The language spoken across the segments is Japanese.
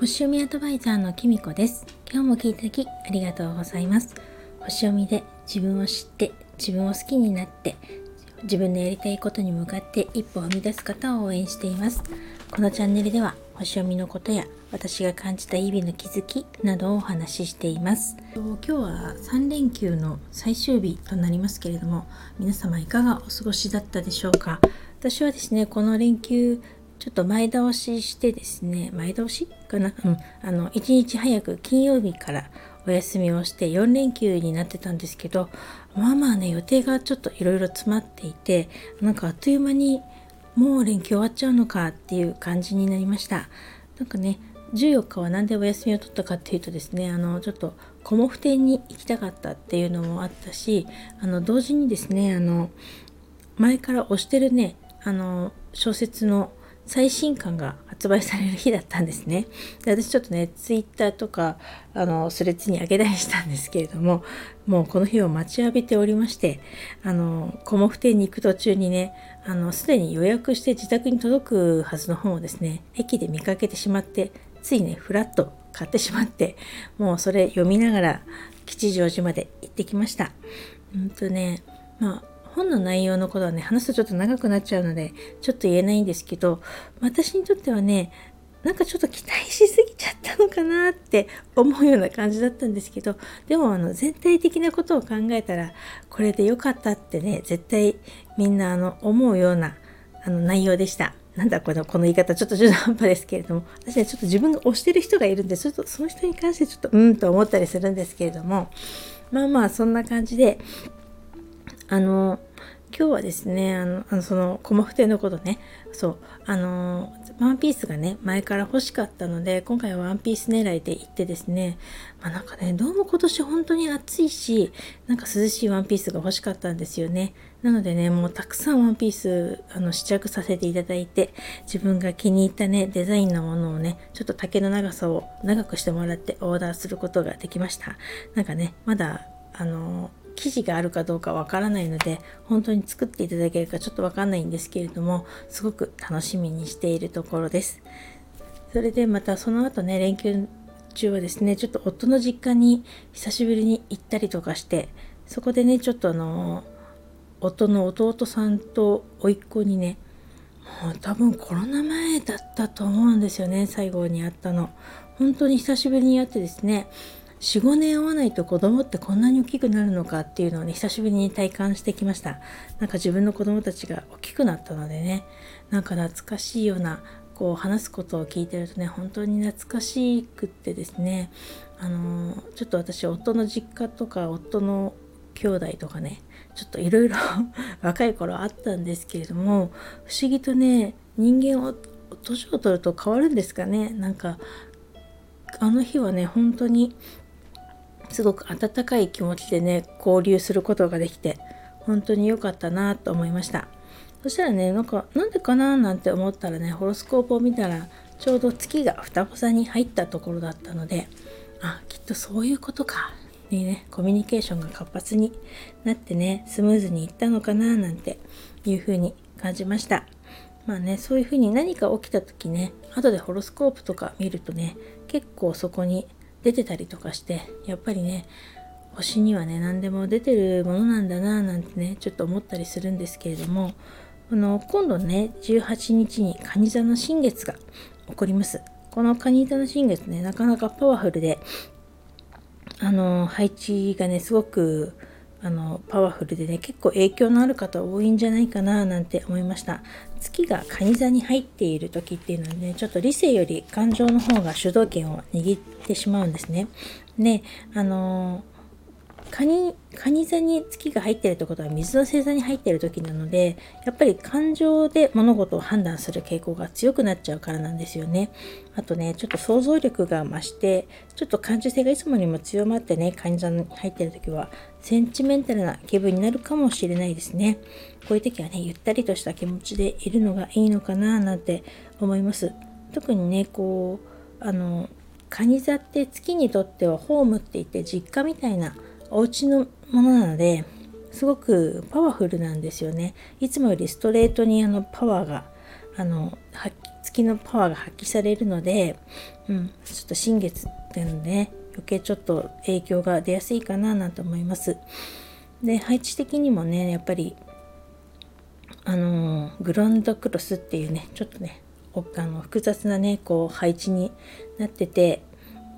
星読みアドバイザーのきみこです。今日も聞いていただきありがとうございます。星読みで自分を知って自分を好きになって自分のやりたいことに向かって一歩踏み出す方を応援しています。このチャンネルでは星読みのことや私が感じた日々の気づきなどをお話ししています。今日は3連休の最終日となりますけれども皆様いかがお過ごしだったでしょうか？私はですねこの連休ちょっと前倒ししてですね前倒しかな？うん。あの1日早く金曜日からお休みをして4連休になってたんですけどまあまあね予定がちょっといろいろ詰まっていてなんかあっという間にもう連休終わっちゃうのかっていう感じになりました。なんかね14日は何でお休みを取ったかっていうとですねあのちょっとコモフ展に行きたかったっていうのもあったしあの同時にですねあの前から推してるねあの小説の最新刊が発売される日だったんですね。で私ちょっとねツイッターとかあのスレッズに上げたりしたんですけれどももうこの日を待ちわびておりましてあのコモフ店に行く途中にねあのすでに予約して自宅に届くはずの本をですね駅で見かけてしまってついねふらっと買ってしまってもうそれ読みながら吉祥寺まで行ってきました。うんとねまあ本の内容のことはね話すとちょっと長くなっちゃうのでちょっと言えないんですけど私にとってはねなんかちょっと期待しすぎちゃったのかなって思うような感じだったんですけどでもあの全体的なことを考えたらこれで良かったってね絶対みんなあの思うようなあの内容でした。なんだこのこの言い方ちょっと中途半端ですけれども私はちょっと自分が推してる人がいるんでそとその人に関してちょっとうんと思ったりするんですけれどもまあまあそんな感じであの今日はですねあのあのそのコモフテのことね。そう。あのワンピースがね前から欲しかったので今回はワンピース狙いで行ってですね。まあなんかねどうも今年本当に暑いしなんか涼しいワンピースが欲しかったんですよね。なのでねもうたくさんワンピースあの試着させていただいて自分が気に入ったねデザインのものをねちょっと丈の長さを長くしてもらってオーダーすることができました。なんかねまだあの生地があるかどうかわからないので本当に作っていただけるかちょっとわかんないんですけれどもすごく楽しみにしているところです。それでまたその後ね連休中はですねちょっと夫の実家に久しぶりに行ったりとかしてそこでねちょっとあの夫の弟さんと甥っ子にねもう多分コロナ前だったと思うんですよね最後に会ったの。本当に久しぶりに会ってですね45年会わないと子供ってこんなに大きくなるのかっていうのをね久しぶりに体感してきました。なんか自分の子供たちが大きくなったのでね。なんか懐かしいようなこう話すことを聞いてるとね本当に懐かしくってですね。あのちょっと私夫の実家とか夫の兄弟とかねちょっといろいろ 若い頃あったんですけれども不思議とね人間を年を取ると変わるんですかね。なんかあの日はね本当にすごく温かい気持ちでね交流することができて本当に良かったなと思いました。そしたらねなんかなんでかななんて思ったらねホロスコープを見たらちょうど月が双子座に入ったところだったのであきっとそういうことか。にねコミュニケーションが活発になってねスムーズにいったのかななんていう風に感じました。まあねそういう風に何か起きた時ね後でホロスコープとか見るとね結構そこに出てたりとかしてやっぱりね星にはね何でも出てるものなんだななんてねちょっと思ったりするんですけれどもこの今度ね18日に蟹座の新月が起こります。この蟹座の新月ねなかなかパワフルであの配置がねすごくあのパワフルでね結構影響のある方多いんじゃないかななんて思いました。月が蟹座に入っている時っていうのはねちょっと理性より感情の方が主導権を握ってしまうんですねであのカニ、カニ座に月が入ってるってことは水の星座に入ってる時なので、やっぱり感情で物事を判断する傾向が強くなっちゃうからなんですよね。あとね、ちょっと想像力が増して、ちょっと感受性がいつもにも強まってね、カニ座に入ってる時は、センチメンタルな気分になるかもしれないですね。こういう時はね、ゆったりとした気持ちでいるのがいいのかななんて思います。特にね、こう、あの、カニ座って月にとってはホームって言って実家みたいなお家のものなのですごくパワフルなんですよねいつもよりストレートにあのパワーがあの月のパワーが発揮されるので、うん、ちょっと新月なのでね余計ちょっと影響が出やすいかななんて思います。で配置的にもねやっぱりあのグランドクロスっていうねちょっとねあの複雑なねこう配置になってて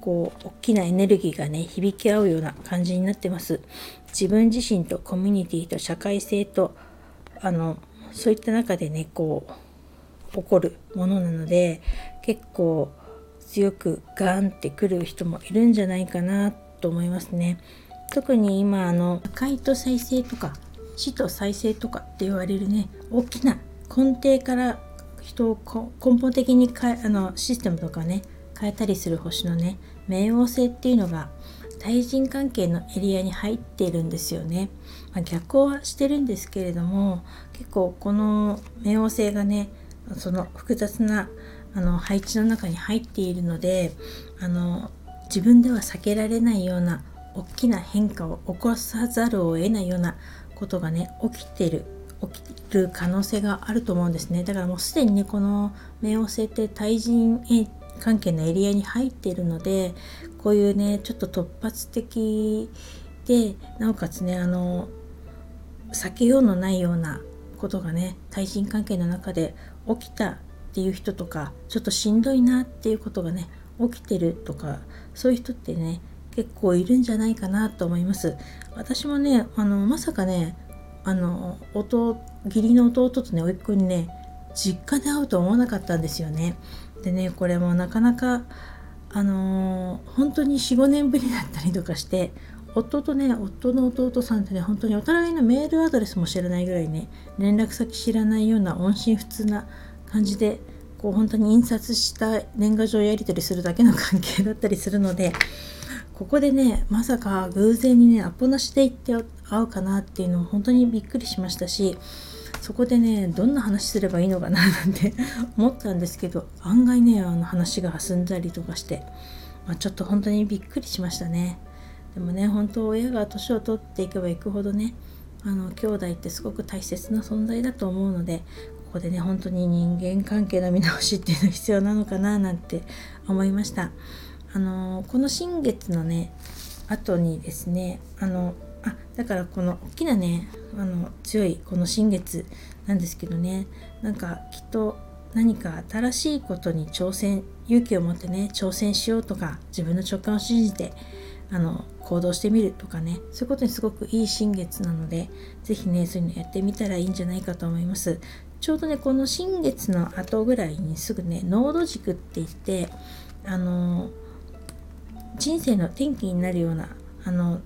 こう大きなエネルギーがね響き合うような感じになってます自分自身とコミュニティと社会性とあのそういった中でねこう起こるものなので結構強くガーンってくる人もいるんじゃないかなと思いますね。特に今あの破壊と再生とか死と再生とかって言われるね大きな根底から人を根本的に変えあのシステムとかね変えたりする星のね冥王星っていうのが対人関係のエリアに入っているんですよね。まあ、逆行はしてるんですけれども結構この冥王星がねその複雑なあの配置の中に入っているのであの自分では避けられないような大きな変化を起こさざるを得ないようなことがね起きてる起きる可能性があると思うんですね。だからもうすでにねこの冥王星って対人関係のエリアに入っているのでこういうねちょっと突発的でなおかつねあの避けようのないようなことがね対人関係の中で起きたっていう人とかちょっとしんどいなっていうことがね起きてるとかそういう人ってね結構いるんじゃないかなと思います。私もねあのまさかねあの弟義理の弟とね甥っ子にね実家で会うと思わなかったんですよね。でねこれもなかなかあの、本当に45年ぶりだったりとかして夫とね夫の弟さんってね本当にお互いのメールアドレスも知らないぐらいね連絡先知らないような音信不通な感じでこう本当に印刷した年賀状やり取りするだけの関係だったりするのでここでねまさか偶然にねアポなしで行って会うかなっていうのを本当にびっくりしましたしそこでねどんな話すればいいのかななんて 思ったんですけど案外ねあの話が弾んだりとかして、まあ、ちょっと本当にびっくりしましたねでもね本当親が年を取っていけばいくほどねあの兄弟ってすごく大切な存在だと思うのでここでね本当に人間関係の見直しっていうのが必要なのかななんて思いました。あのこの新月のね後にですねあのあだからこの大きなねあの強いこの新月なんですけどねなんかきっと何か新しいことに挑戦勇気を持ってね挑戦しようとか自分の直感を信じてあの行動してみるとかねそういうことにすごくいい新月なので是非ねそういうのやってみたらいいんじゃないかと思います。ちょうどねこの新月の後ぐらいにすぐね濃度軸って言ってあの人生の転機になるようなあの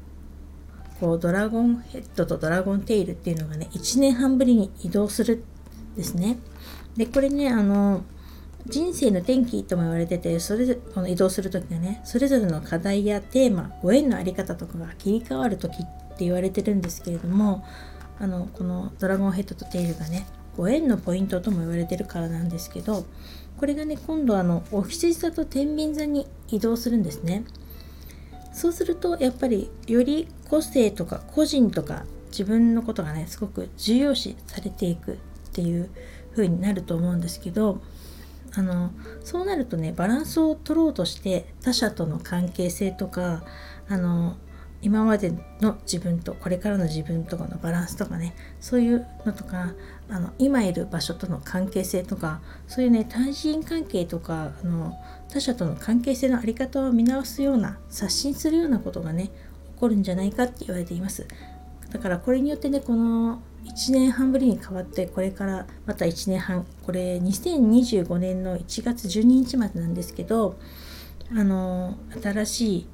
こうドラゴンヘッドとドラゴンテイルっていうのがね1年半ぶりに移動するですね。でこれねあの人生の転機とも言われててそれぞこの移動する時がねそれぞれの課題やテーマご縁の在り方とかが切り替わる時って言われてるんですけれどもあのこのドラゴンヘッドとテイルがねご縁のポイントとも言われてるからなんですけどこれがね今度あのお羊座と天秤座に移動するんですね。そうするとやっぱりより個性とか個人とか自分のことがねすごく重要視されていくっていう風になると思うんですけどあのそうなるとねバランスを取ろうとして他者との関係性とかあの今までの自分とこれからの自分とかのバランスとかねそういうのとかあの今いる場所との関係性とかそういうね対人関係とかあの他者との関係性の在り方を見直すような刷新するようなことがね起こるんじゃないかって言われています。だからこれによってねこの1年半ぶりに変わってこれからまた1年半これ2025年の1月12日までなんですけどあの新しい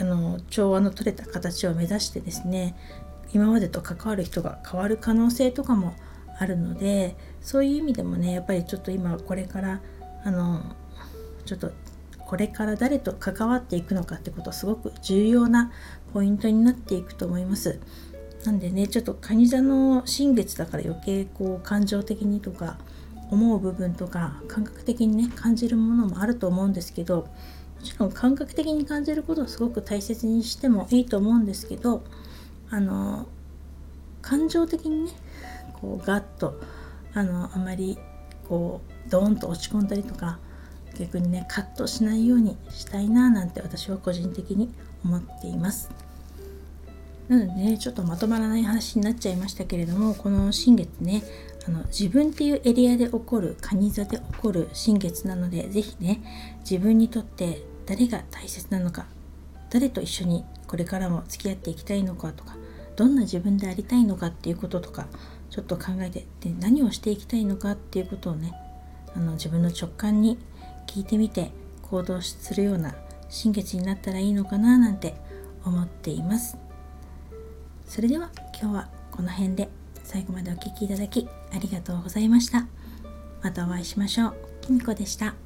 あの調和の取れた形を目指してですね今までと関わる人が変わる可能性とかもあるのでそういう意味でもねやっぱりちょっと今これからあのちょっとこれから誰と関わっていくのかってことはすごく重要なポイントになっていくと思います。なんでねちょっと蟹座の新月だから余計こう感情的にとか思う部分とか感覚的にね感じるものもあると思うんですけどもちろん感覚的に感じることをすごく大切にしてもいいと思うんですけどあの感情的にねこうガッとあのあまりこうドーンと落ち込んだりとか逆にねカットしないようにしたいななんて私は個人的に思っています。なのでねちょっとまとまらない話になっちゃいましたけれどもこの新月ねあの自分っていうエリアで起こる蟹座で起こる新月なので是非ね自分にとって誰が大切なのか誰と一緒にこれからも付き合っていきたいのかとかどんな自分でありたいのかっていうこととかちょっと考えてで何をしていきたいのかっていうことをねあの自分の直感に聞いてみて行動するような新月になったらいいのかななんて思っています。それでは今日はこの辺で最後までお聴きいただきありがとうございました。またお会いしましょう。きみこでした。